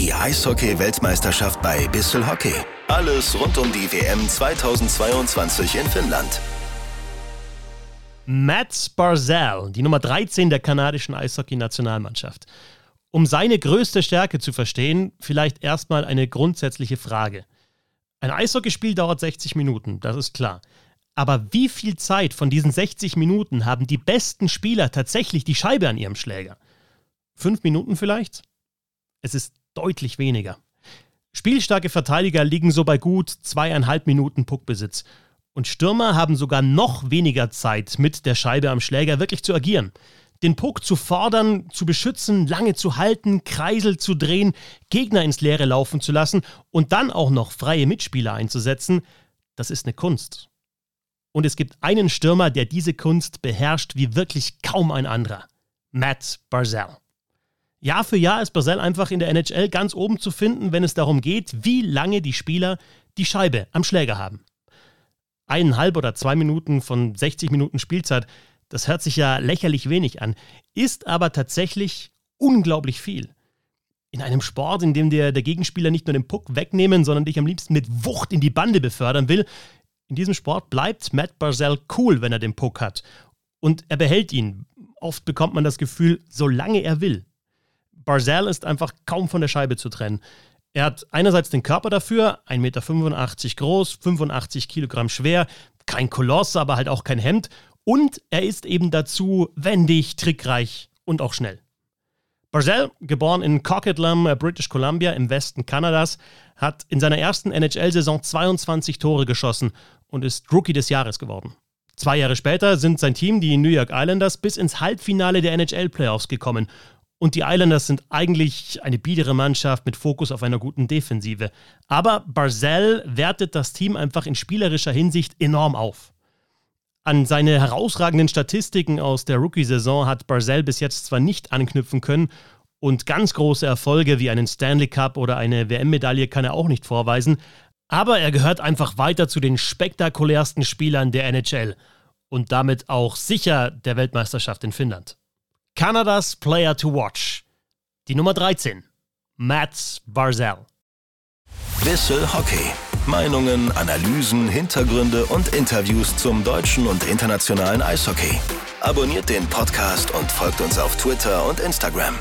Die Eishockey-Weltmeisterschaft bei Bissell Hockey. Alles rund um die WM 2022 in Finnland. Matt Barzell, die Nummer 13 der kanadischen Eishockey-Nationalmannschaft. Um seine größte Stärke zu verstehen, vielleicht erstmal eine grundsätzliche Frage. Ein Eishockeyspiel dauert 60 Minuten, das ist klar. Aber wie viel Zeit von diesen 60 Minuten haben die besten Spieler tatsächlich die Scheibe an ihrem Schläger? Fünf Minuten vielleicht? Es ist deutlich weniger. Spielstarke Verteidiger liegen so bei gut zweieinhalb Minuten Puckbesitz. Und Stürmer haben sogar noch weniger Zeit, mit der Scheibe am Schläger wirklich zu agieren. Den Puck zu fordern, zu beschützen, lange zu halten, Kreisel zu drehen, Gegner ins Leere laufen zu lassen und dann auch noch freie Mitspieler einzusetzen, das ist eine Kunst. Und es gibt einen Stürmer, der diese Kunst beherrscht wie wirklich kaum ein anderer. Matt Barzell. Jahr für Jahr ist Barzell einfach in der NHL ganz oben zu finden, wenn es darum geht, wie lange die Spieler die Scheibe am Schläger haben. Eineinhalb oder zwei Minuten von 60 Minuten Spielzeit, das hört sich ja lächerlich wenig an, ist aber tatsächlich unglaublich viel. In einem Sport, in dem der, der Gegenspieler nicht nur den Puck wegnehmen, sondern dich am liebsten mit Wucht in die Bande befördern will, in diesem Sport bleibt Matt Barzell cool, wenn er den Puck hat. Und er behält ihn. Oft bekommt man das Gefühl, solange er will. Barzell ist einfach kaum von der Scheibe zu trennen. Er hat einerseits den Körper dafür, 1,85 Meter groß, 85 Kilogramm schwer, kein Koloss, aber halt auch kein Hemd. Und er ist eben dazu wendig, trickreich und auch schnell. Barzell, geboren in Coquitlam, äh, British Columbia im Westen Kanadas, hat in seiner ersten NHL-Saison 22 Tore geschossen und ist Rookie des Jahres geworden. Zwei Jahre später sind sein Team, die New York Islanders, bis ins Halbfinale der NHL-Playoffs gekommen. Und die Islanders sind eigentlich eine biedere Mannschaft mit Fokus auf einer guten Defensive. Aber Barzell wertet das Team einfach in spielerischer Hinsicht enorm auf. An seine herausragenden Statistiken aus der Rookie-Saison hat Barzell bis jetzt zwar nicht anknüpfen können und ganz große Erfolge wie einen Stanley Cup oder eine WM-Medaille kann er auch nicht vorweisen, aber er gehört einfach weiter zu den spektakulärsten Spielern der NHL und damit auch sicher der Weltmeisterschaft in Finnland. Kanadas Player to Watch. Die Nummer 13. Mats Barzell. Wissel Hockey. Meinungen, Analysen, Hintergründe und Interviews zum deutschen und internationalen Eishockey. Abonniert den Podcast und folgt uns auf Twitter und Instagram.